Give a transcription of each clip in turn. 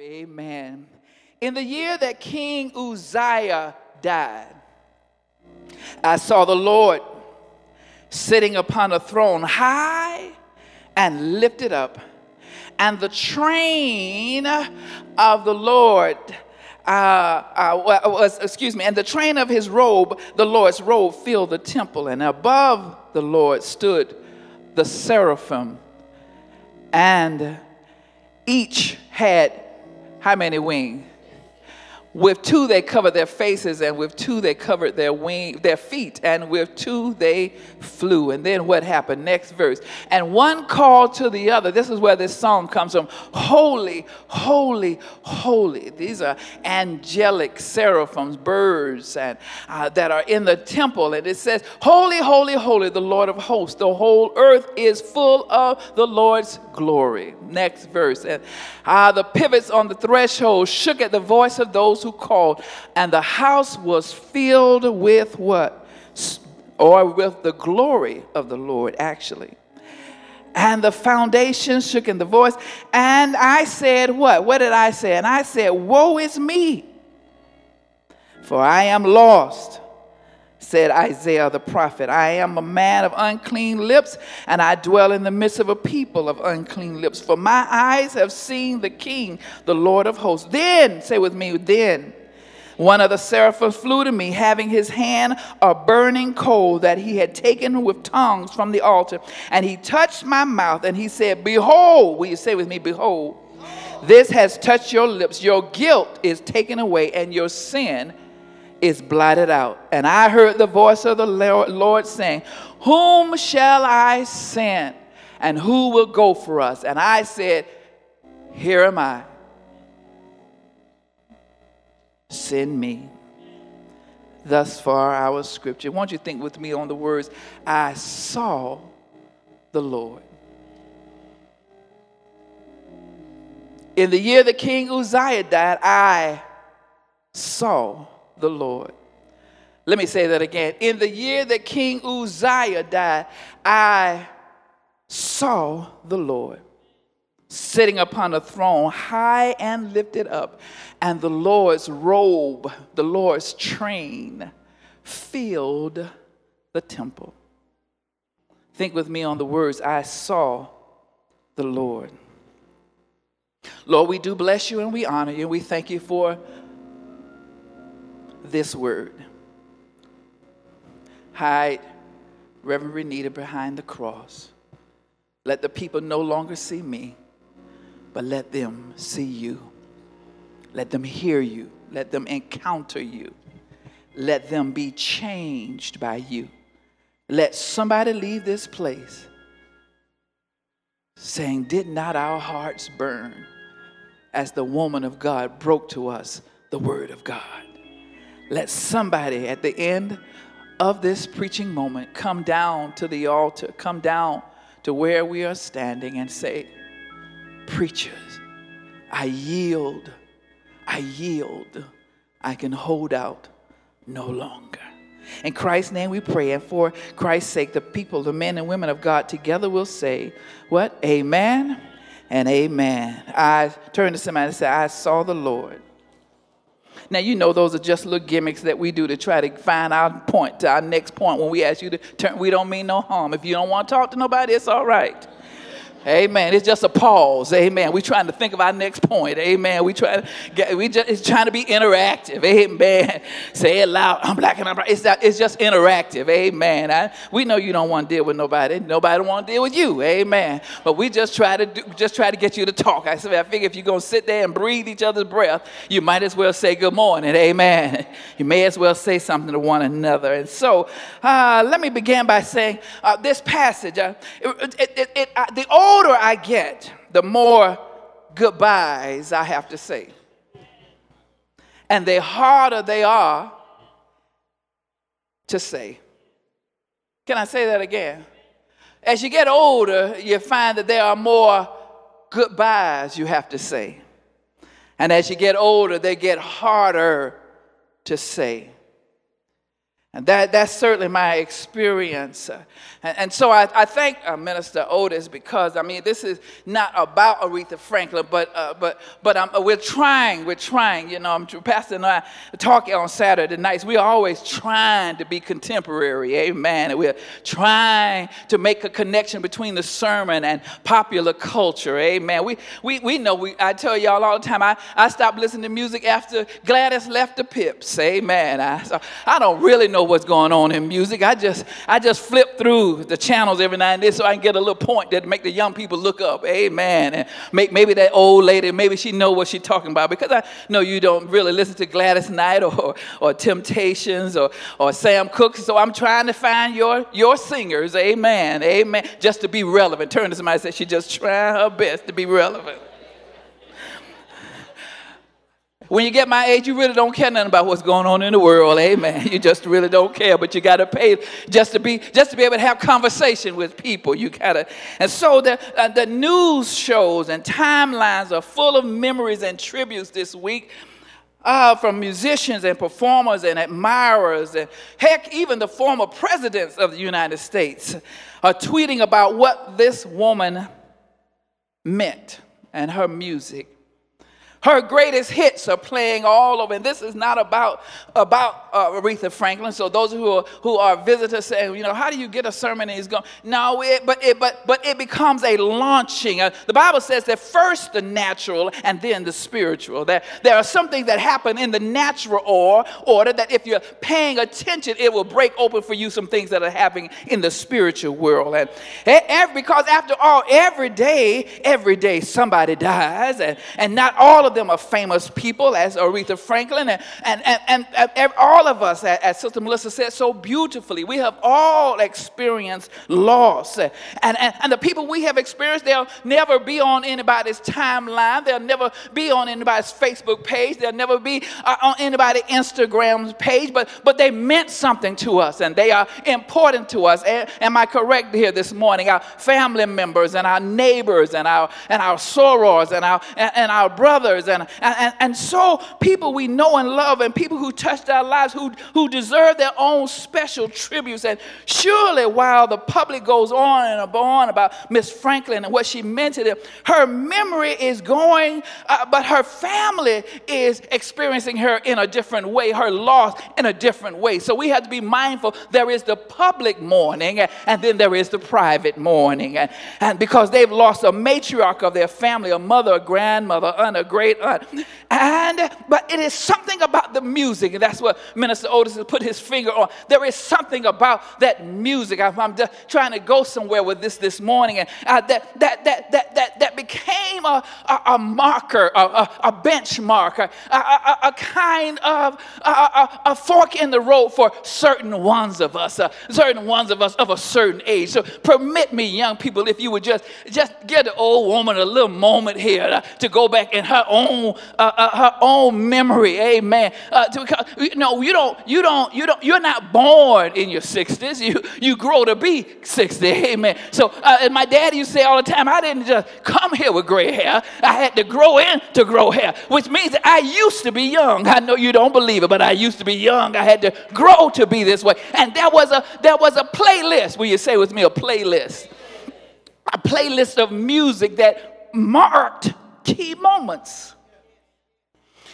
Amen. In the year that King Uzziah died, I saw the Lord sitting upon a throne high and lifted up, and the train of the Lord. Uh, uh, was excuse me, and the train of his robe, the Lord's robe, filled the temple, and above the Lord stood the seraphim, and each had how many wings? With two they covered their faces, and with two they covered their wing, their feet, and with two they flew. And then what happened? Next verse. And one called to the other. This is where this song comes from. Holy, holy, holy. These are angelic seraphims, birds, and uh, that are in the temple. And it says, Holy, holy, holy, the Lord of hosts. The whole earth is full of the Lord's glory. Next verse. And uh, the pivots on the threshold shook at the voice of those who called, and the house was filled with what? Or with the glory of the Lord, actually. And the foundation shook in the voice. And I said, What? What did I say? And I said, Woe is me, for I am lost said Isaiah the prophet. I am a man of unclean lips, and I dwell in the midst of a people of unclean lips. For my eyes have seen the King, the Lord of hosts. Then, say with me, then. One of the seraphim flew to me, having his hand a burning coal that he had taken with tongs from the altar. And he touched my mouth, and he said, Behold, will you say with me, Behold, this has touched your lips. Your guilt is taken away, and your sin is blotted out. And I heard the voice of the Lord saying, Whom shall I send? And who will go for us? And I said, Here am I. Send me. Thus far, our scripture. Won't you think with me on the words, I saw the Lord. In the year that King Uzziah died, I saw the Lord. Let me say that again. In the year that King Uzziah died, I saw the Lord sitting upon a throne high and lifted up, and the Lord's robe, the Lord's train, filled the temple. Think with me on the words I saw the Lord. Lord, we do bless you and we honor you. And we thank you for this word. Hide Reverend Renita behind the cross. Let the people no longer see me, but let them see you. Let them hear you. Let them encounter you. Let them be changed by you. Let somebody leave this place saying, Did not our hearts burn as the woman of God broke to us the word of God? Let somebody at the end of this preaching moment come down to the altar, come down to where we are standing and say, Preachers, I yield, I yield, I can hold out no longer. In Christ's name we pray, and for Christ's sake, the people, the men and women of God together will say, What? Amen and amen. I turn to somebody and say, I saw the Lord now, you know, those are just little gimmicks that we do to try to find our point to our next point when we ask you to turn. We don't mean no harm. If you don't want to talk to nobody, it's all right. Amen. It's just a pause. Amen. We're trying to think of our next point. Amen. We try to get, we just, it's trying to be interactive. Amen. Say it loud. I'm black and I'm It's, that, it's just interactive. Amen. I, we know you don't want to deal with nobody. Nobody want to deal with you. Amen. But we just try to do, just try to get you to talk. I said, I figure if you're to sit there and breathe each other's breath, you might as well say good morning. Amen. You may as well say something to one another. And so uh, let me begin by saying uh, this passage, uh, it, it, it, the old older I get, the more goodbyes I have to say. And the harder they are to say. Can I say that again? As you get older, you find that there are more goodbyes you have to say. And as you get older, they get harder to say. And that, that's certainly my experience. And, so I, I thank uh, Minister Otis because, I mean, this is not about Aretha Franklin, but, uh, but, but um, we're trying, we're trying. You know, I'm, Pastor and I talking on Saturday nights. We're always trying to be contemporary, amen. And we're trying to make a connection between the sermon and popular culture, amen. We, we, we know, we, I tell y'all all the time, I, I stopped listening to music after Gladys left the Pips, amen. I, so I don't really know what's going on in music. I just, I just flip through the channels every now and then so I can get a little point that make the young people look up. Amen. And make maybe that old lady, maybe she know what she's talking about because I know you don't really listen to Gladys Knight or, or Temptations or, or Sam Cooke. So I'm trying to find your, your singers. Amen. Amen. Just to be relevant. Turn to somebody and say she's just trying her best to be relevant. When you get my age, you really don't care nothing about what's going on in the world. Amen. You just really don't care, but you got to pay just to be just to be able to have conversation with people. You gotta, and so the uh, the news shows and timelines are full of memories and tributes this week. Uh, from musicians and performers and admirers, and heck, even the former presidents of the United States are tweeting about what this woman meant and her music. Her greatest hits are playing all over. And this is not about, about uh, Aretha Franklin. So those who are, who are visitors saying, you know, how do you get a sermon and he's going? No, it, but, it, but, but it becomes a launching. Uh, the Bible says that first the natural and then the spiritual. That there are some things that happen in the natural or, order that if you're paying attention, it will break open for you some things that are happening in the spiritual world. And every, because after all, every day, every day somebody dies. And, and not all of them are famous people, as Aretha Franklin, and, and, and, and all of us, as Sister Melissa said so beautifully, we have all experienced loss. And, and, and the people we have experienced, they'll never be on anybody's timeline, they'll never be on anybody's Facebook page, they'll never be uh, on anybody's Instagram page, but, but they meant something to us and they are important to us. Am I correct here this morning? Our family members and our neighbors and our, and our sorors and our, and, and our brothers and, and, and so people we know and love and people who touched our lives who, who deserve their own special tributes. And surely while the public goes on and on about Miss Franklin and what she meant to them, her memory is going, uh, but her family is experiencing her in a different way, her loss in a different way. So we have to be mindful there is the public mourning and then there is the private mourning. And, and because they've lost a matriarch of their family, a mother, a grandmother, aunt, a great great aunt. And, but it is something about the music, and that's what Minister Otis has put his finger on. There is something about that music. I'm, I'm trying to go somewhere with this this morning, and uh, that, that, that, that, that, that became a, a, a marker, a, a, a benchmark, a, a, a, kind of a, a, a, fork in the road for certain ones of us, uh, certain ones of us of a certain age. So permit me, young people, if you would just, just give the old woman a little moment here uh, to go back in her own uh, uh, her own memory. Amen. Uh, to, no, you don't. You don't. You don't. You're not born in your sixties. You you grow to be sixty. Amen. So, uh, my dad used to say all the time, I didn't just come here with gray hair. I had to grow in to grow hair, which means that I used to be young. I know you don't believe it, but I used to be young. I had to grow to be this way. And there was a there was a playlist. Will you say with me a playlist? A playlist of music that marked key moments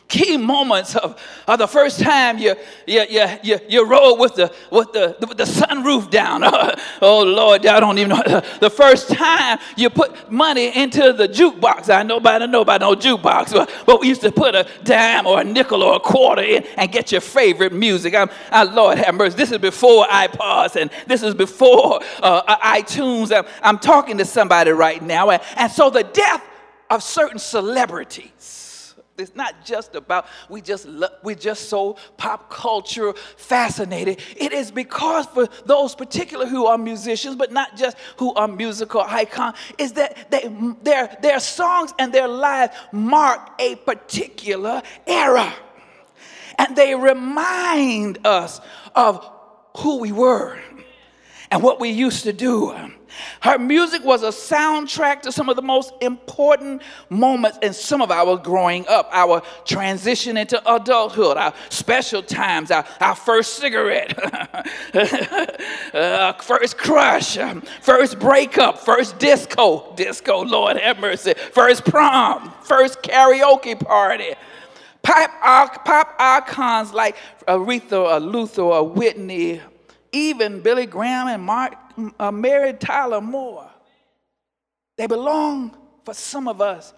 key moments of, of the first time you, you, you, you, you with the, with, the, with the sunroof down. oh, Lord, I don't even know. The first time you put money into the jukebox. I I know about no jukebox, but, but we used to put a dime or a nickel or a quarter in and get your favorite music. I'm, I, Lord have mercy. This is before iPods and this is before uh, iTunes. I'm, I'm talking to somebody right now. And, and so the death of certain celebrities. It's not just about we just love, we're just so pop culture fascinated. It is because for those particular who are musicians, but not just who are musical icon, is that they, their their songs and their lives mark a particular era, and they remind us of who we were and what we used to do. Her music was a soundtrack to some of the most important moments in some of our growing up, our transition into adulthood, our special times, our, our first cigarette, uh, first crush, first breakup, first disco, disco, Lord have mercy, first prom, first karaoke party. Pop, pop icons like Aretha, or Luther, or Whitney, even Billy Graham and Mark, uh, Mary Tyler Moore. They belong for some of us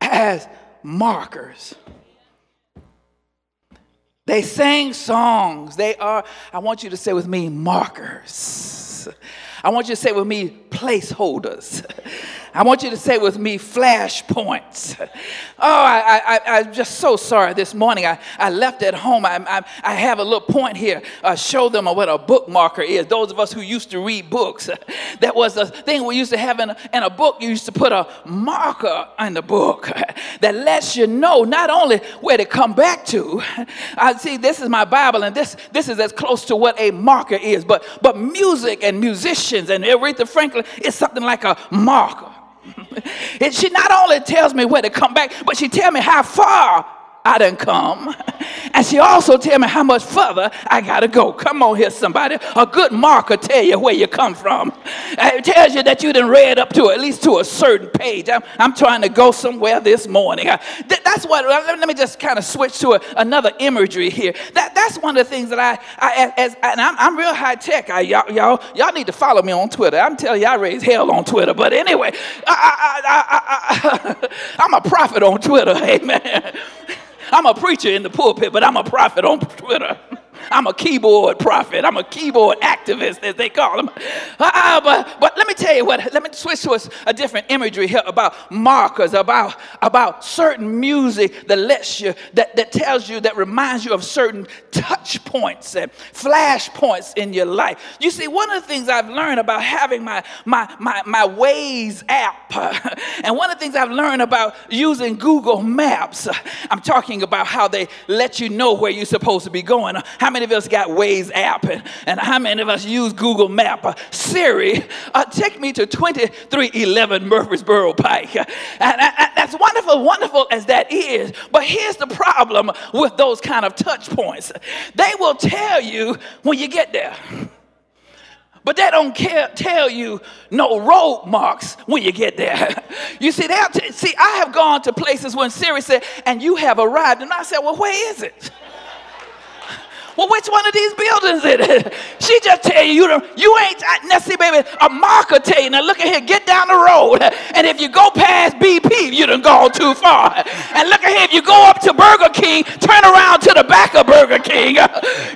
as markers. They sang songs. They are, I want you to say with me, markers. I want you to say with me, placeholders. I want you to say with me, flashpoints. Oh, I, I, I'm just so sorry this morning. I, I left at home. I, I, I have a little point here. Uh, show them what a bookmarker is. Those of us who used to read books, that was a thing we used to have in a, in a book. You used to put a marker in the book that lets you know not only where to come back to. I see this is my Bible, and this, this is as close to what a marker is. But, but music and musicians and Aretha Franklin is something like a marker. and she not only tells me where to come back, but she tell me how far I done come. And she also tell me how much further I gotta go. Come on here, somebody. A good marker tell you where you come from. It tells you that you done read up to at least to a certain page. I'm, I'm trying to go somewhere this morning. Uh, I, that's what, uh, let me just kind of switch to a, another imagery here. That, that's one of the things that I, I as, and I'm, I'm real high tech. I, y'all, y'all, y'all need to follow me on Twitter. I'm telling you, I raise hell on Twitter. But anyway, I, I, am a prophet on Twitter. Amen. I'm a preacher in the pulpit, but I'm a prophet on Twitter. I'm a keyboard prophet. I'm a keyboard activist, as they call them. Uh, but, but let me tell you what, let me switch to a, a, different imagery here about markers, about, about certain music that lets you, that, that tells you, that reminds you of certain touch points and flash points in your life. You see, one of the things I've learned about having my, my, my, my Waze app, and one of the things I've learned about using Google Maps, I'm talking about how they let you know where you're supposed to be going. How many of us got Waze app? And, and how many of us use Google Map? Uh, Siri, uh, take me to 2311 Murfreesboro Pike. And, and that's wonderful, wonderful as that is. But here's the problem with those kind of touch points they will tell you when you get there. But they don't care, tell you no road marks when you get there. You see, they'll t- see, I have gone to places when Siri said, and you have arrived. And I said, well, where is it? Well, which one of these buildings is it? She just tell you, you, ain't, now see, baby, a marker tell you, now look at here, get down the road. And if you go past BP, you done gone too far. And look at here, if you go up to Burger King, turn around to the back of Burger King.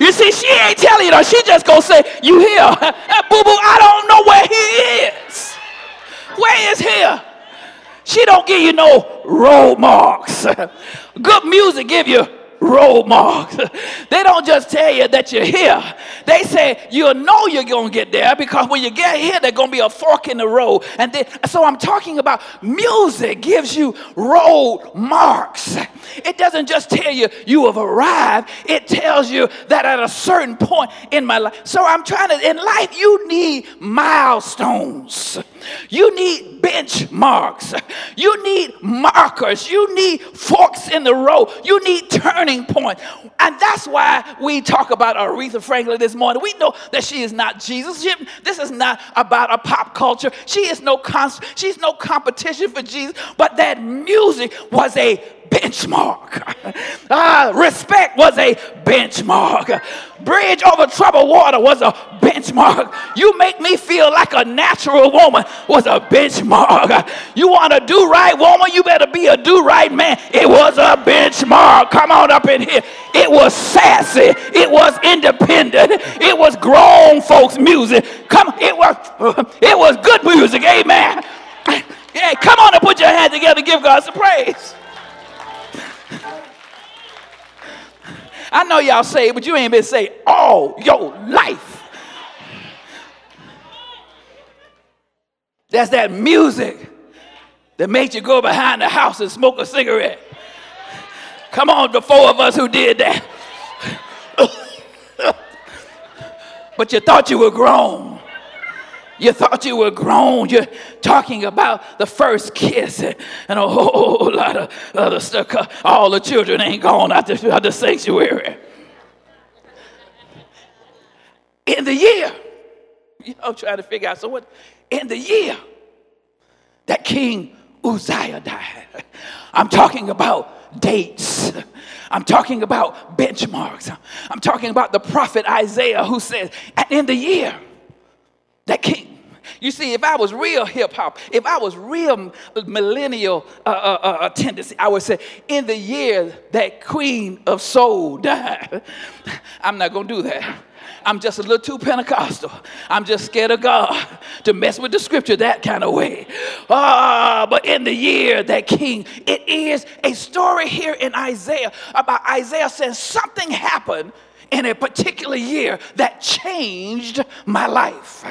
You see, she ain't telling you, though. She just gonna say, you here. Boo boo, I don't know where he is. Where is here? She don't give you no road marks. Good music give you road marks. they don't just tell you that you're here. They say you'll know you're going to get there because when you get here, there's going to be a fork in the road. And so I'm talking about music gives you road marks. It doesn't just tell you you have arrived. It tells you that at a certain point in my life. So I'm trying to, in life, you need milestones. You need benchmarks. You need markers. You need forks in the road. You need turning points. And that's why we talk about Aretha Franklin this morning. We know that she is not Jesus. She, this is not about a pop culture. She is no she's no competition for Jesus, but that music was a benchmark. Uh, respect was a benchmark. Bridge over troubled water was a benchmark. You make me feel like a natural woman was a benchmark. You want a do right woman? You better be a do right man. It was a benchmark. Come on up in here. It was sassy. It was independent. It was grown folks music. Come, it was it was good music. Amen. Yeah, come on and put your hands together. Give God some praise. I know y'all say it, but you ain't been saying all your life. That's that music that made you go behind the house and smoke a cigarette. Come on, the four of us who did that. but you thought you were grown. You thought you were grown. You're talking about the first kiss and a whole lot of other stuff. All the children ain't gone out the, out the sanctuary. In the year, you know, trying to figure out, so what? In the year that King Uzziah died, I'm talking about dates. I'm talking about benchmarks. I'm talking about the prophet Isaiah who says, in the year that King you see, if I was real hip hop, if I was real millennial uh, uh, uh, uh, tendency, I would say, in the year that Queen of Soul died, I'm not to do that. I'm just a little too Pentecostal. I'm just scared of God to mess with the scripture that kind of way. Ah, but in the year that king, it is a story here in Isaiah about Isaiah saying something happened in a particular year that changed my life.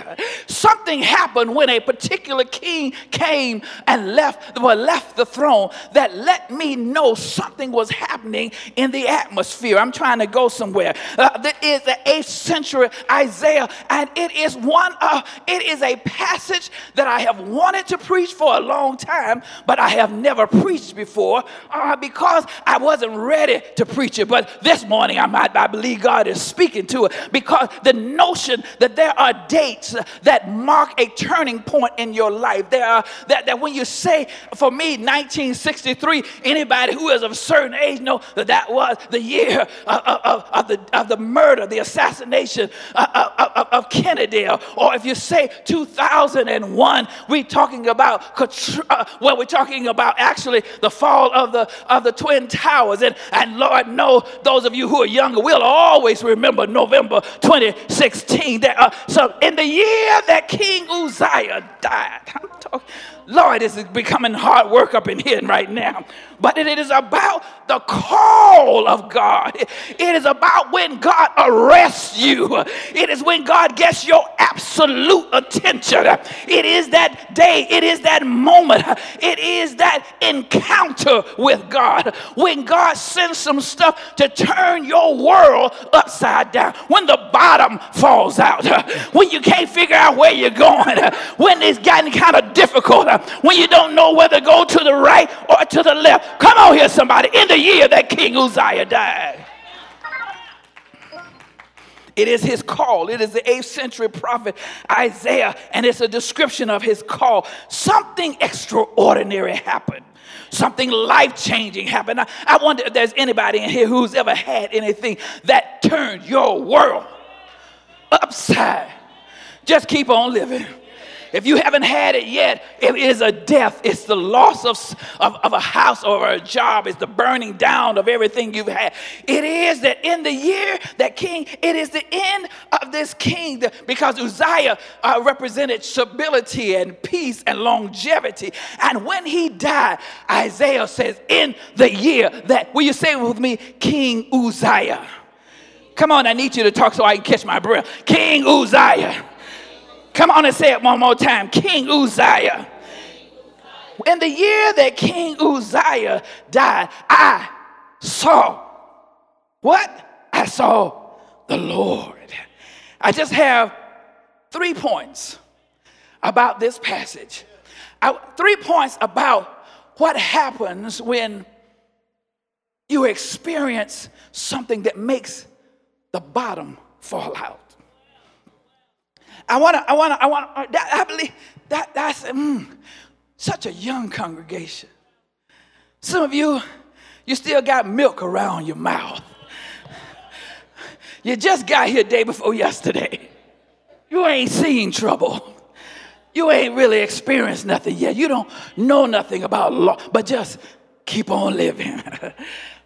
Something happened when a particular king came and left, well, left the throne that let me know something was happening in the atmosphere. I'm trying to go somewhere. Uh, that is the 8th century Isaiah, and it is one, uh, it is a passage that I have wanted to preach for a long time, but I have never preached before uh, because I wasn't ready to preach it. But this morning, I I believe God God is speaking to it because the notion that there are dates that mark a turning point in your life. There are that, that when you say, for me, 1963, anybody who is of a certain age know that that was the year of, of, of the, of the murder, the assassination of, of, of Kennedy. Or if you say 2001, we're talking about, uh, well, we're talking about actually the fall of the, of the Twin Towers. And, and Lord, know those of you who are younger we'll all always remember November 2016. That, uh, so, in the year that King Uzziah died, I'm talking, Lord, this is becoming hard work up in here right now but it is about the call of God. It is about when God arrests you. It is when God gets your absolute attention. It is that day, it is that moment, it is that encounter with God. When God sends some stuff to turn your world upside down, when the bottom falls out, when you can't figure out where you're going, when it's gotten kind of difficult, when you don't know whether to go to the right or to the left. Come on here, somebody. In the year that King Uzziah died. It is his call. It is the 8th century prophet Isaiah, and it's a description of his call. Something extraordinary happened. Something life changing happened. I, I wonder if there's anybody in here who's ever had anything that turned your world upside. Just keep on living. If you haven't had it yet, it is a death. It's the loss of, of, of, a house or a job. It's the burning down of everything you've had. It is that in the year that king, it is the end of this king because Uzziah uh, represented stability and peace and longevity. And when he died, Isaiah says, in the year that, will you say with me, King Uzziah? Come on, I need you to talk so I can catch my breath. King Uzziah Come on and say it one more time. King Uzziah. In the year that King Uzziah died, I saw what? I saw the Lord. I just have three points about this passage. I, three points about what happens when you experience something that makes the bottom fall out. I want to, I want to, I want to, I believe that that's mm, such a young congregation. Some of you, you still got milk around your mouth. You just got here day before yesterday. You ain't seen trouble. You ain't really experienced nothing yet. You don't know nothing about law, but just keep on living.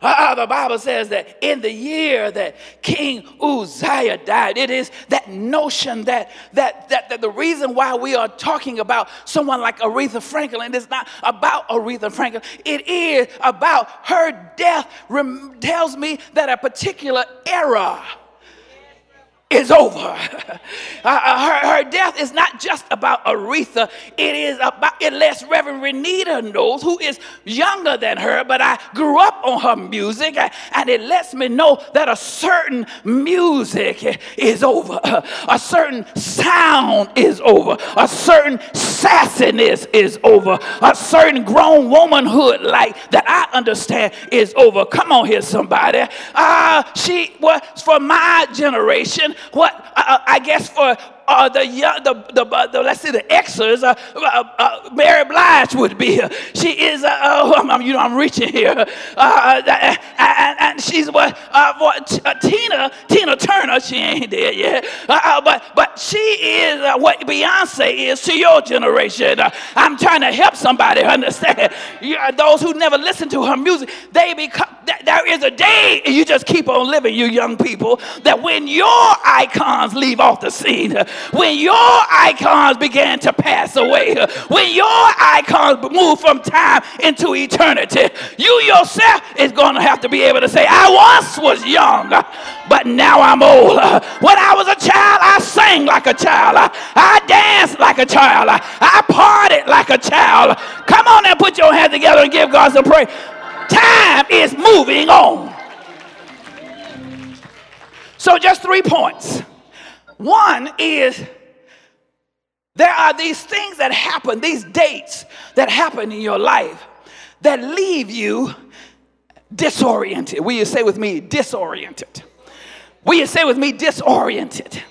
Uh, the Bible says that in the year that King Uzziah died, it is that notion that, that, that, that the reason why we are talking about someone like Aretha Franklin is not about Aretha Franklin. It is about her death, rem- tells me that a particular era is over. Her, her death is not just about Aretha. It is about, unless Reverend Renita knows, who is younger than her, but I grew up on her music, and it lets me know that a certain music is over. A certain sound is over. A certain sassiness is over. A certain grown womanhood like that I understand is over. Come on here, somebody. Uh, she was for my generation what uh, I guess for uh, the, the, the, uh, the, let's say the exes, uh, uh, uh, Mary Blige would be. She is, uh, uh, oh, I'm, you know, I'm reaching here. Uh, and, and, she's what, Tina, Tina Turner, she ain't there yet. but, but she is what Beyonce is to your generation. I'm trying to help somebody understand. those who never listen to her music, they become, there is a day, you just keep on living, you young people, that when your icons leave off the scene, when your icons began to pass away, when your icons move from time into eternity, you yourself is going to have to be able to say, I once was young, but now I'm old. When I was a child, I sang like a child. I danced like a child. I partied like a child. Come on and put your hands together and give God some praise. Time is moving on. So, just three points. One is there are these things that happen, these dates that happen in your life that leave you disoriented. Will you say with me, disoriented? Will you say with me, disoriented?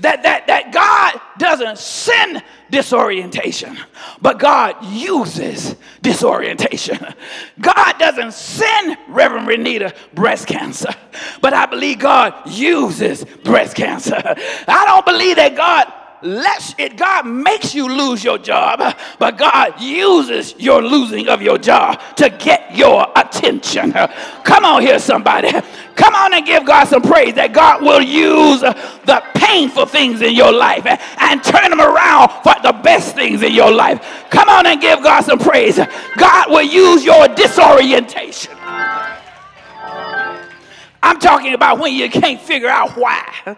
That, that, that God doesn't send disorientation, but God uses disorientation. God doesn't send Reverend Renita breast cancer, but I believe God uses breast cancer. I don't believe that God lets it, God makes you lose your job, but God uses your losing of your job to get your attention. Come on here, somebody. Come on and give God some praise that God will use the painful things in your life and turn them around for the best things in your life. Come on and give God some praise. God will use your disorientation. I'm talking about when you can't figure out why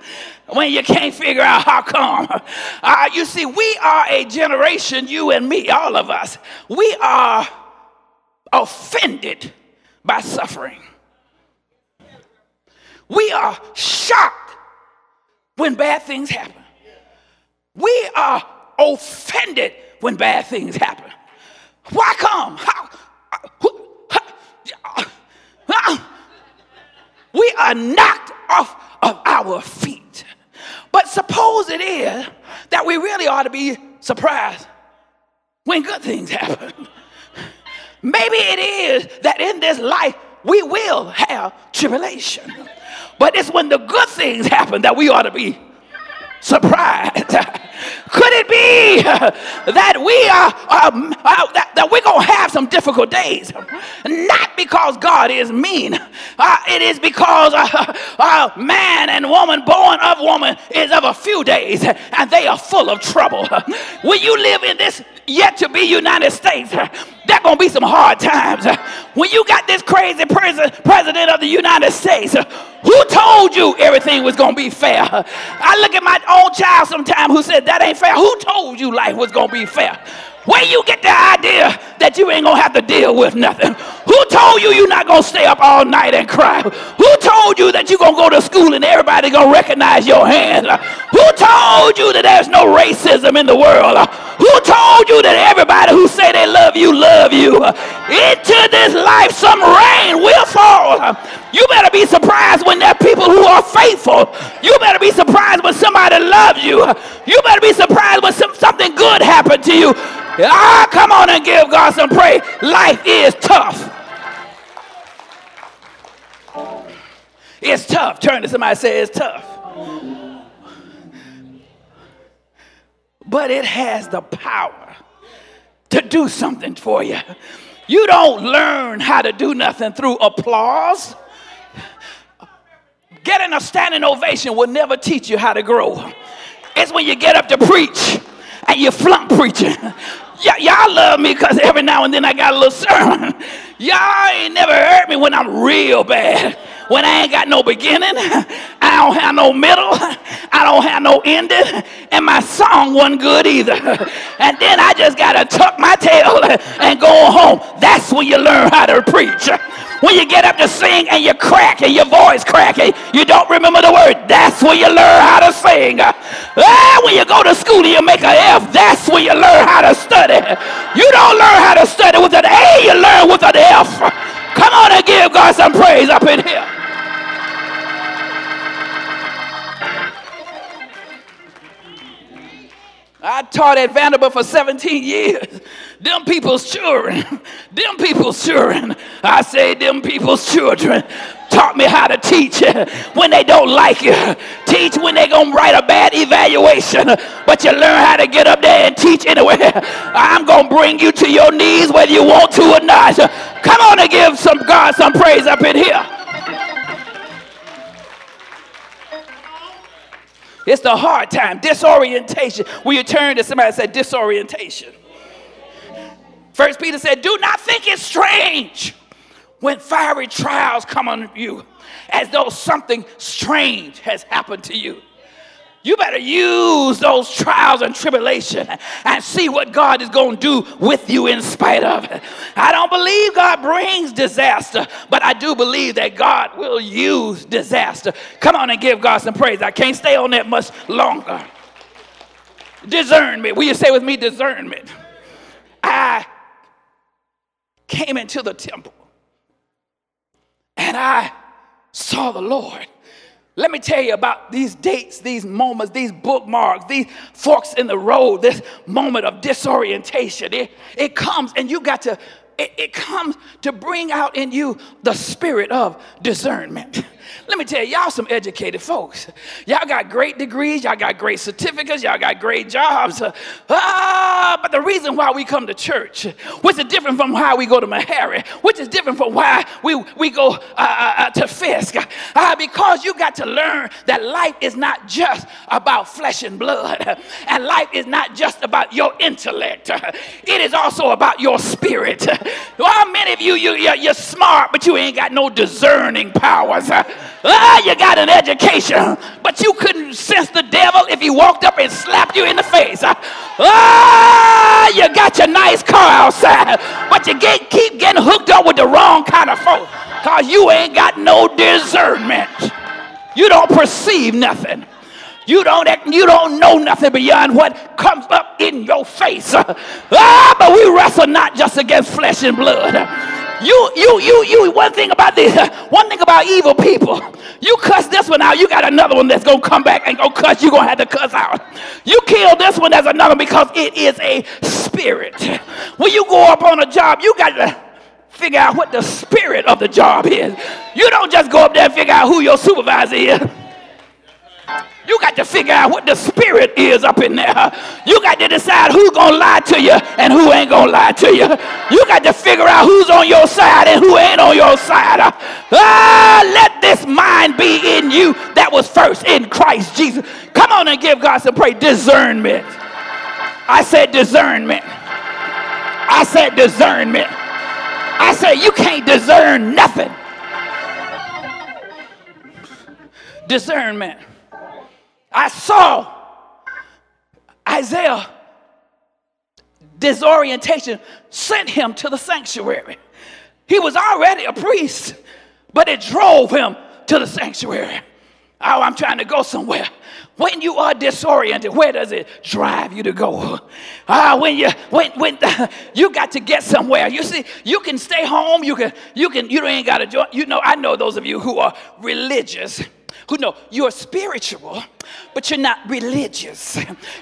when you can't figure out how come. Uh, you see, we are a generation, you and me, all of us, we are offended by suffering. We are shocked when bad things happen. We are offended when bad things happen. Why come? How? We are knocked off of our feet. But suppose it is that we really ought to be surprised when good things happen. Maybe it is that in this life we will have tribulation. But it's when the good things happen that we ought to be surprised. Could it be that we are um, uh, that, that, we're gonna have some difficult days? Not because God is mean. Uh, it is because uh, uh, man and woman born of woman is of a few days, and they are full of trouble. When you live in this yet to be United States, there gonna be some hard times. When you got this crazy president president of the United States, who told you everything was gonna be fair? I look at my own child sometime who said that ain't fair. Who told you life was gonna be fair? Where you get the idea that you ain't gonna have to deal with nothing? Who told you you're not gonna stay up all night and cry? Who told you that you're gonna go to school and everybody gonna recognize your hand? Who told you that there's no racism in the world? Who told you that everybody who say they love you love you? Into this life, some rain will fall. You better be surprised when there are people who are faithful. You better be surprised somebody loves you. You better be surprised when some, something good happened to you. Ah, come on and give God some praise. Life is tough. It's tough. Turn to somebody say it's tough. But it has the power to do something for you. You don't learn how to do nothing through applause. Getting a standing ovation will never teach you how to grow. It's when you get up to preach and you flunk preaching. Y- y'all love me because every now and then I got a little sermon. Y'all ain't never heard me when I'm real bad. When I ain't got no beginning, I don't have no middle, I don't have no ending, and my song wasn't good either. And then I just got to tuck my tail and go home. That's when you learn how to preach. When you get up to sing and you crack and your voice crack and you don't remember the word, that's when you learn how to sing. Ah, when you go to school and you make an F, that's when you learn how to study. You don't learn how to study with an A, you learn with an F. Come on and give God some praise up in here. I taught at Vanderbilt for 17 years. Them people's children, them people's children, I say them people's children taught me how to teach when they don't like you. Teach when they gonna write a bad evaluation, but you learn how to get up there and teach anyway. I'm gonna bring you to your knees whether you want to or not. Come on and give some God some praise up in here. It's the hard time, disorientation. Will you turn to somebody and say disorientation? First Peter said, Do not think it strange when fiery trials come on you, as though something strange has happened to you. You better use those trials and tribulation and see what God is going to do with you in spite of it. I don't believe God brings disaster, but I do believe that God will use disaster. Come on and give God some praise. I can't stay on that much longer. Discernment. Will you say with me discernment? I came into the temple and I saw the Lord let me tell you about these dates, these moments, these bookmarks, these forks in the road, this moment of disorientation. It, it comes and you got to, it, it comes to bring out in you the spirit of discernment. Let me tell you, y'all some educated folks. Y'all got great degrees, y'all got great certificates, y'all got great jobs. Ah, but the reason why we come to church, which is different from how we go to Meharry, which is different from why we, we go uh, uh, uh to Fisk, uh, because you got to learn that life is not just about flesh and blood, and life is not just about your intellect, it is also about your spirit. Well, many of you, you you're, you're smart, but you ain't got no discerning powers. Ah, you got an education, but you couldn't sense the devil if he walked up and slapped you in the face. Ah, you got your nice car outside, but you get, keep getting hooked up with the wrong kind of folks because you ain't got no discernment. You don't perceive nothing. You don't, you don't know nothing beyond what comes up in your face. Ah, but we wrestle not just against flesh and blood you, you, you, you, one thing about this, one thing about evil people, you cuss this one out, you got another one that's gonna come back and go cuss, you're gonna have to cuss out. You kill this one, there's another because it is a spirit. When you go up on a job, you got to figure out what the spirit of the job is. You don't just go up there and figure out who your supervisor is. You got to figure out what the spirit is up in there. You got to decide who's going to lie to you and who ain't going to lie to you. You got to figure out who's on your side and who ain't on your side. Ah, let this mind be in you that was first in Christ Jesus. Come on and give God some praise. Discernment. I said discernment. I said discernment. I said you can't discern nothing. Discernment. I saw Isaiah disorientation sent him to the sanctuary. He was already a priest, but it drove him to the sanctuary. Oh, I'm trying to go somewhere. When you are disoriented, where does it drive you to go? Ah, when you when when you got to get somewhere. You see, you can stay home. You can you can you don't ain't got to join. You know, I know those of you who are religious who know you're spiritual, but you're not religious.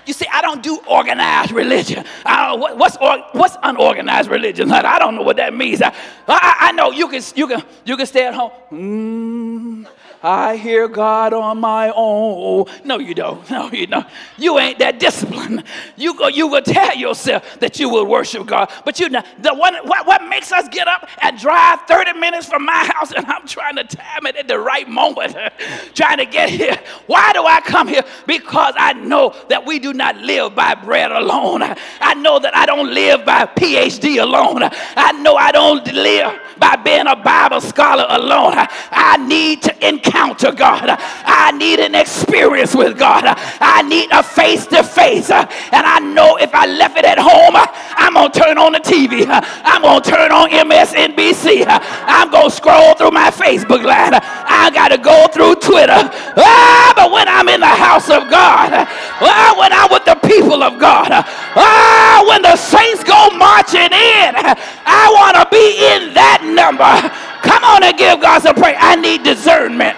You see, I don't do organized religion. Know what's what's unorganized religion. I don't know what that means. I, I, I know you can you can you can stay at home. Mm, I hear God on my own. No, you don't. No, you don't. You ain't that disciplined. You go, you will tell yourself that you will worship God, but you know the one what, what makes us get up and drive 30 minutes from my house, and I'm trying to time it at the right moment, trying to get here. Why do I come here because I know that we do not live by bread alone. I know that I don't live by PhD alone. I know I don't live by being a Bible scholar alone. I need to encounter God. I need an experience with God. I need a face to face. And I know if I left it at home, I'm going to turn on the TV. I'm going to turn on MSNBC. I'm going to scroll through my Facebook line. I got to go through Twitter. Ah, but when I'm in the house of God, ah, when I'm with the people of God, ah, when the saints go marching in, I want to be in that number. Come on and give God some praise. I need discernment.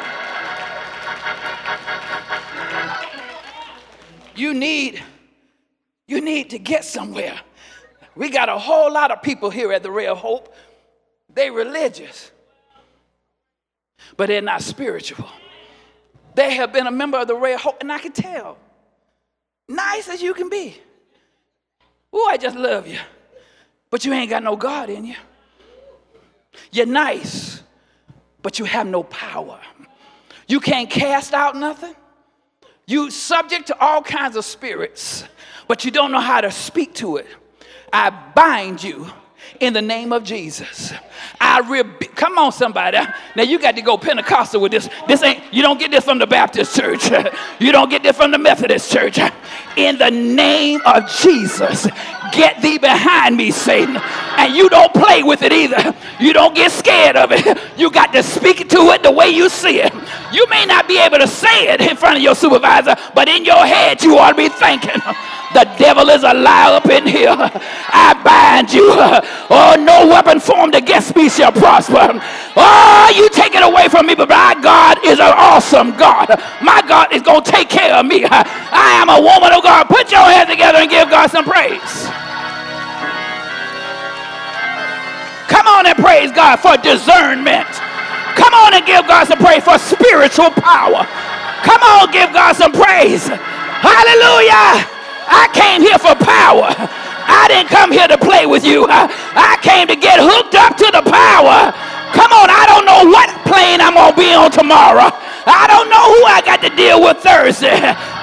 You need, you need to get somewhere. We got a whole lot of people here at the of Hope. They religious, but they're not spiritual. They have been a member of the Ray of Hope, and I can tell. Nice as you can be. Oh, I just love you. But you ain't got no God in you. You're nice, but you have no power. You can't cast out nothing. You subject to all kinds of spirits, but you don't know how to speak to it. I bind you in the name of Jesus. I rebu- come on somebody. Now you got to go Pentecostal with this. This ain't you don't get this from the Baptist church. you don't get this from the Methodist church. In the name of Jesus, get thee behind me, Satan. And you don't play with it either. You don't get scared of it. You got to speak to it the way you see it. You may not be able to say it in front of your supervisor, but in your head you ought to be thinking. The devil is a lie up in here. I bind you. Oh, no weapon formed against me shall prosper. Oh, you take it away from me, but my God is an awesome God. My God is going to take care of me. I am a woman of God. Put your hands together and give God some praise. Come on and praise God for discernment. Come on and give God some praise for spiritual power. Come on, give God some praise. Hallelujah. I came here for power. I didn't come here to play with you. I came to get hooked up to the power. Come on, I don't know what plane I'm going to be on tomorrow. I don't know who I got to deal with Thursday.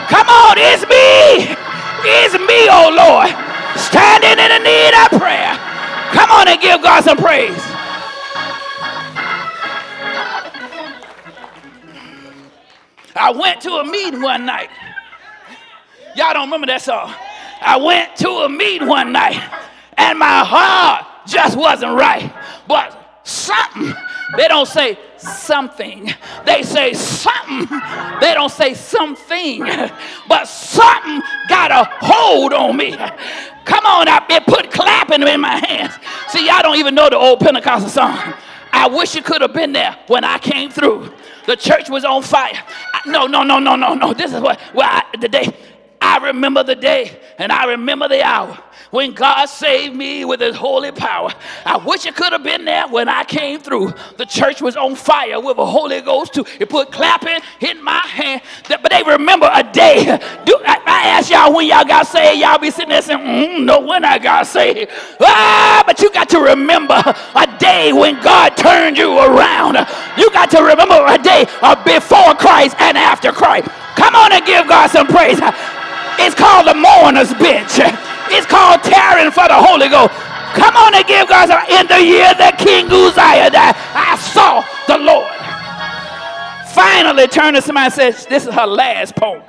Come on, it's me. It's me, oh Lord. Standing in the need of prayer. Come on and give God some praise. I went to a meeting one night. Y'all don't remember that song. I went to a meet one night and my heart just wasn't right. But something, they don't say something, they say something. They don't say something, but something got a hold on me. Come on, I, it put clapping in my hands. See, y'all don't even know the old Pentecostal song. I wish you could have been there when I came through. The church was on fire. I, no, no, no, no, no, no. This is what, well, I, the day I remember the day and I remember the hour when God saved me with his holy power. I wish it could have been there when I came through. The church was on fire with the Holy Ghost too. It put clapping in my hand. But they remember a day. Do, I, I ask y'all when y'all got saved, y'all be sitting there saying, mm, no, when I got saved. Ah, but you got to remember a day when God turned you around. You got to remember a day of before Christ and after Christ. Come on and give God some praise. It's called the mourner's bench. It's called tearing for the Holy Ghost. Come on and give God some. In the year that King Uzziah died, I saw the Lord. Finally, turn to somebody and says, This is her last poem.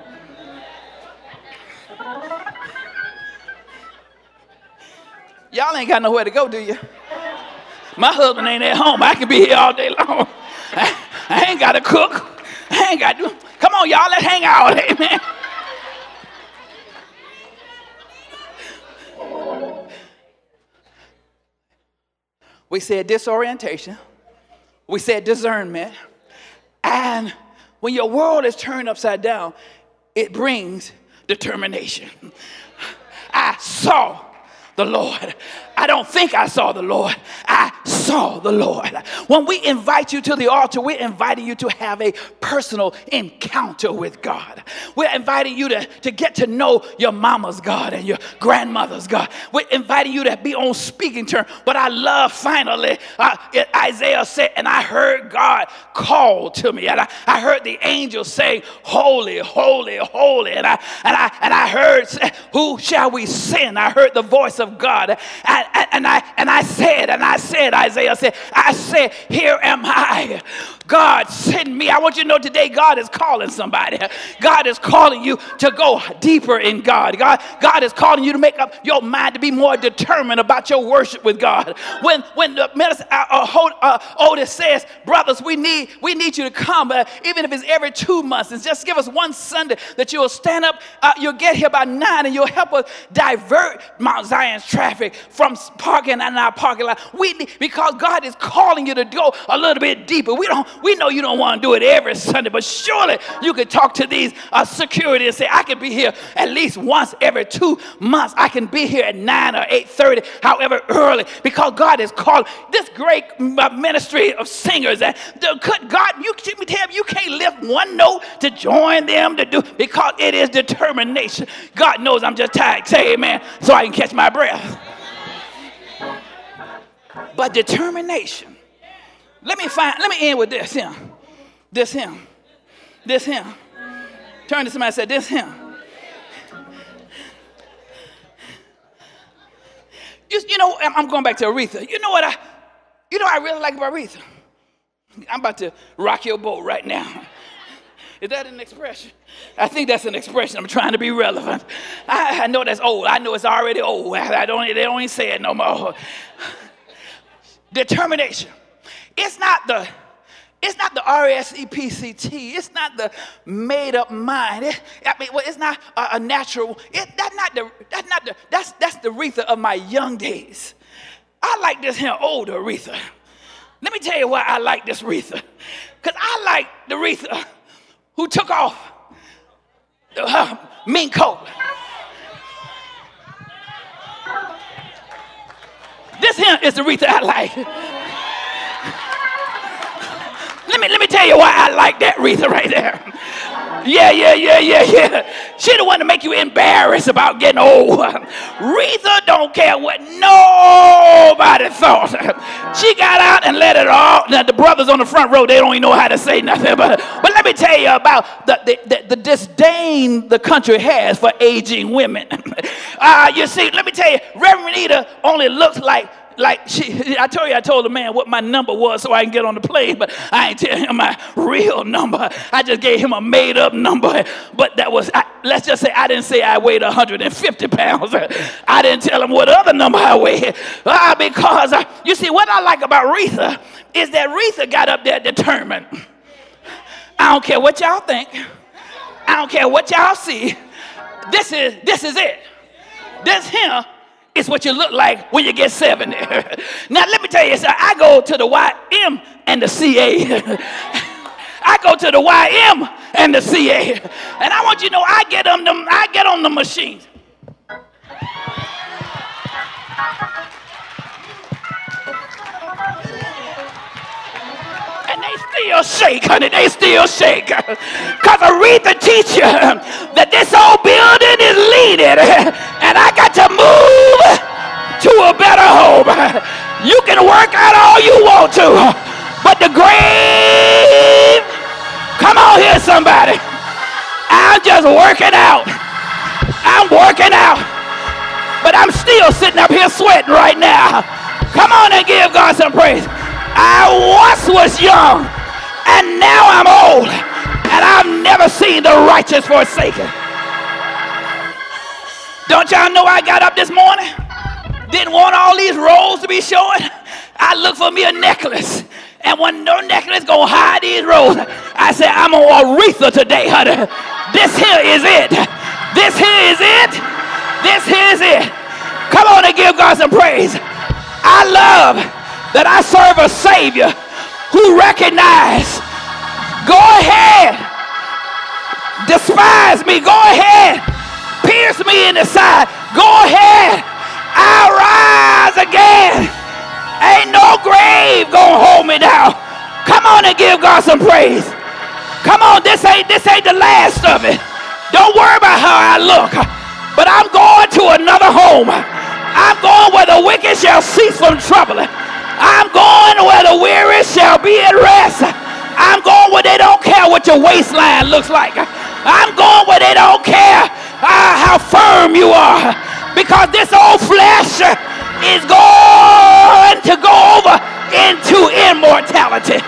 Y'all ain't got nowhere to go, do you? My husband ain't at home. I can be here all day long. I, I ain't got to cook. I ain't got to. Come on, y'all. Let's hang out. Amen. We said disorientation. We said discernment. And when your world is turned upside down, it brings determination. I saw the Lord. I don't think I saw the Lord. I saw the Lord. When we invite you to the altar, we're inviting you to have a personal encounter with God. We're inviting you to, to get to know your mama's God and your grandmother's God. We're inviting you to be on speaking terms. But I love finally, uh, Isaiah said, and I heard God call to me, and I, I heard the angel say, Holy, holy, holy. And I and I and I heard, Who shall we send? I heard the voice of God. And, and, and I and I said, and I said, Isaiah said, I said, Here am I. God send me. I want you to know today God is calling somebody. God is calling you to go deeper in God. God, God is calling you to make up your mind to be more determined about your worship with God. When when the minister uh, uh, uh Otis says, brothers, we need we need you to come, uh, even if it's every two months, and just give us one Sunday that you'll stand up. Uh, you'll get here by nine, and you'll help us divert Mount Zion's traffic from parking in our parking lot. We need, because God is calling you to go a little bit deeper. We don't we know you don't want to do it every Sunday, but surely you could talk to these uh, security and say, I can be here at least once every two months. I can be here at 9 or 8.30, however early, because God is calling this great uh, ministry of singers. And could God, you, me tell you, you can't lift one note to join them to do, because it is determination. God knows I'm just tired. Say amen, so I can catch my breath. But determination let me find, let me end with this him. This him. This him. Turn to somebody and say, This him. You, you know, I'm going back to Aretha. You know what I, you know I really like about Aretha? I'm about to rock your boat right now. Is that an expression? I think that's an expression. I'm trying to be relevant. I, I know that's old. I know it's already old. I don't, they don't even say it no more. Determination. It's not the it's not the R-E-S-E-P-C-T. It's not the made-up mind. It, I mean, well, it's not a, a natural. It, that's not the. That's not the. That's that's the Aretha of my young days. I like this here older Aretha. Let me tell you why I like this Aretha. Because I like the Aretha who took off the uh, mink coat. Here is Aretha I like. Let me let me tell you why I like that Aretha right there. Yeah, yeah, yeah, yeah, yeah. She the one to make you embarrassed about getting old. Aretha don't care what nobody thought. She got out and let it all. Now the brothers on the front row, they don't even know how to say nothing. But but let me tell you about the the, the, the disdain the country has for aging women. Uh, you see, let me tell you, Reverend Anita only looks like like she, I told you, I told the man what my number was so I can get on the plane, but I ain't tell him my real number. I just gave him a made up number. But that was, I, let's just say, I didn't say I weighed 150 pounds. I didn't tell him what other number I weighed. Uh, because uh, you see, what I like about Aretha is that Aretha got up there determined. I don't care what y'all think. I don't care what y'all see. This is this is it. This here is what you look like when you get 70. now, let me tell you, something. I go to the YM and the CA. I go to the YM and the CA. And I want you to know I get on them, I get on the machines. And they still shake, honey. They still shake. Because I read the teacher that this old building is leading. And I got to move to a better home. You can work out all you want to, but the grave, come on here, somebody. I'm just working out. I'm working out. But I'm still sitting up here sweating right now. Come on and give God some praise. I once was young, and now I'm old, and I've never seen the righteous forsaken. Don't y'all know I got up this morning? Didn't want all these rolls to be showing. I looked for me a necklace. And when no necklace gonna hide these rolls, I said, I'm on Aretha today, honey. This here is it. This here is it. This here is it. Come on and give God some praise. I love that I serve a Savior who recognizes. Go ahead. Despise me. Go ahead. Pierce me in the side. Go ahead. I'll rise again. Ain't no grave gonna hold me down. Come on and give God some praise. Come on, this ain't this ain't the last of it. Don't worry about how I look. But I'm going to another home. I'm going where the wicked shall cease from troubling. I'm going where the weary shall be at rest. I'm going where they don't care what your waistline looks like. I'm going where they don't care uh, how firm you are. Because this old flesh is going to go over into immortality.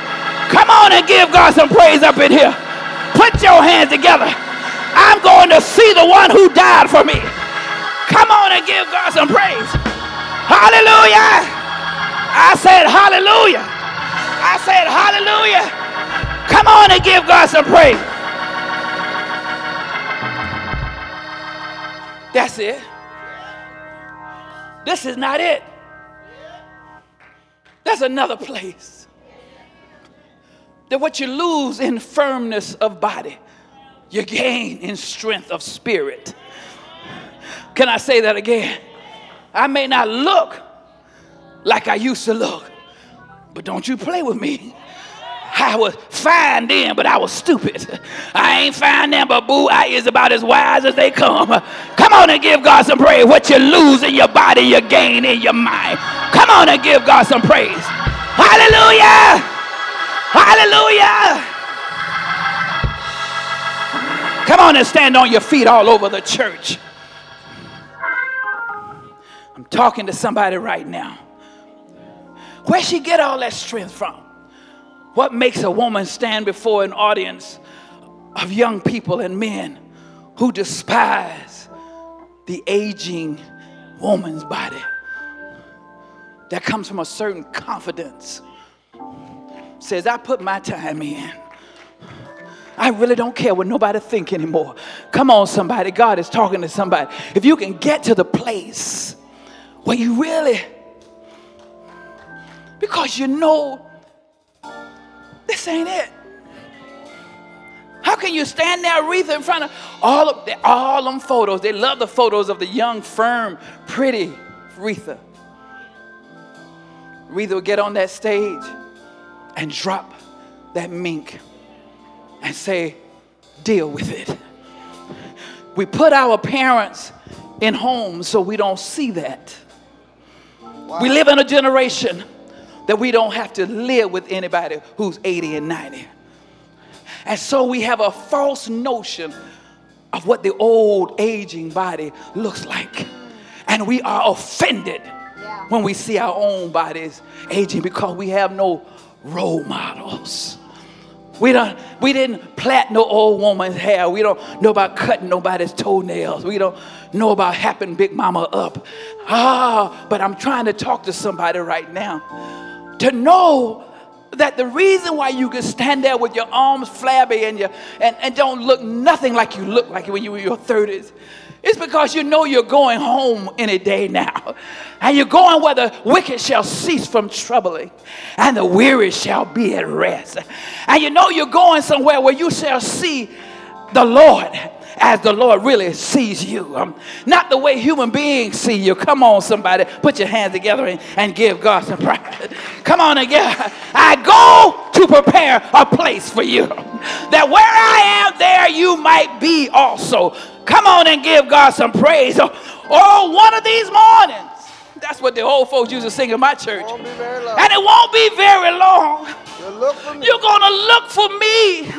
Come on and give God some praise up in here. Put your hands together. I'm going to see the one who died for me. Come on and give God some praise. Hallelujah. I said hallelujah. I said hallelujah. Come on and give God some praise. That's it. This is not it. That's another place. That what you lose in firmness of body, you gain in strength of spirit. Can I say that again? I may not look like I used to look, but don't you play with me. I was fine then, but I was stupid. I ain't fine then, but boo, I is about as wise as they come. Come on and give God some praise. What you lose in your body, you gain in your mind. Come on and give God some praise. Hallelujah! Hallelujah! Come on and stand on your feet all over the church. I'm talking to somebody right now. Where she get all that strength from? What makes a woman stand before an audience of young people and men who despise the aging woman's body? That comes from a certain confidence. Says, I put my time in. I really don't care what nobody think anymore. Come on, somebody. God is talking to somebody. If you can get to the place where you really, because you know this ain't it. How can you stand there, Aretha, in front of all of the, all them photos? They love the photos of the young, firm, pretty Aretha. Aretha will get on that stage and drop that mink and say, deal with it. We put our parents in homes so we don't see that. Wow. We live in a generation that we don't have to live with anybody who's 80 and 90. And so we have a false notion of what the old aging body looks like. And we are offended yeah. when we see our own bodies aging because we have no role models. We don't we didn't plait no old woman's hair. We don't know about cutting nobody's toenails. We don't know about happing Big Mama up. Ah, but I'm trying to talk to somebody right now to know that the reason why you can stand there with your arms flabby and, you, and, and don't look nothing like you look like when you were in your 30s is because you know you're going home any day now. And you're going where the wicked shall cease from troubling and the weary shall be at rest. And you know you're going somewhere where you shall see the Lord as the Lord really sees you. Um, not the way human beings see you. Come on, somebody. Put your hands together and, and give God some praise. Come on again. I go to prepare a place for you. That where I am, there you might be also. Come on and give God some praise. Oh, one of these mornings. That's what the old folks used to sing in my church. And it won't be very long. You're going to look for me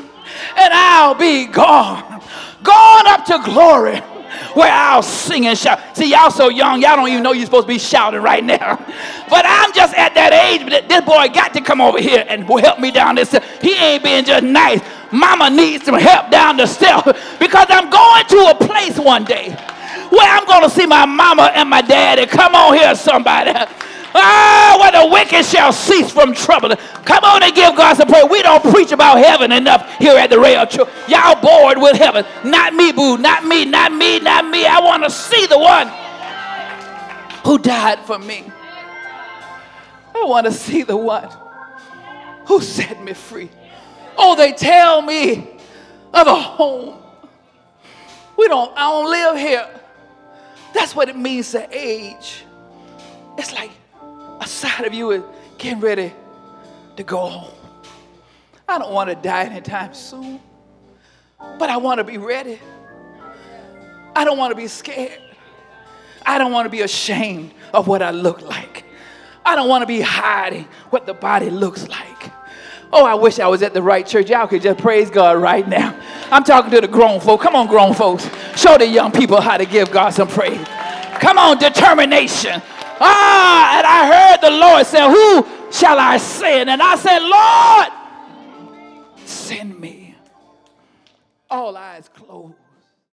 and I'll be gone. Gone up to glory where I'll sing and shout. See, y'all so young, y'all don't even know you're supposed to be shouting right now. But I'm just at that age, but this boy got to come over here and help me down this. He ain't being just nice. Mama needs some help down the step because I'm going to a place one day where I'm going to see my mama and my daddy. Come on here, somebody. Ah, where the wicked shall cease from trouble. Come on and give God some praise. We don't preach about heaven enough here at the Rail Church. Y'all bored with heaven. Not me, boo. Not me, not me, not me. I want to see the one who died for me. I want to see the one who set me free. Oh, they tell me of a home. We don't, I don't live here. That's what it means to age. It's like a side of you is getting ready to go home. I don't want to die anytime soon, but I want to be ready. I don't want to be scared. I don't want to be ashamed of what I look like. I don't want to be hiding what the body looks like. Oh, I wish I was at the right church. Y'all could just praise God right now. I'm talking to the grown folk. Come on, grown folks. Show the young people how to give God some praise. Come on, determination. Ah, and I heard the Lord say, Who shall I send? And I said, Lord, send me. All eyes closed.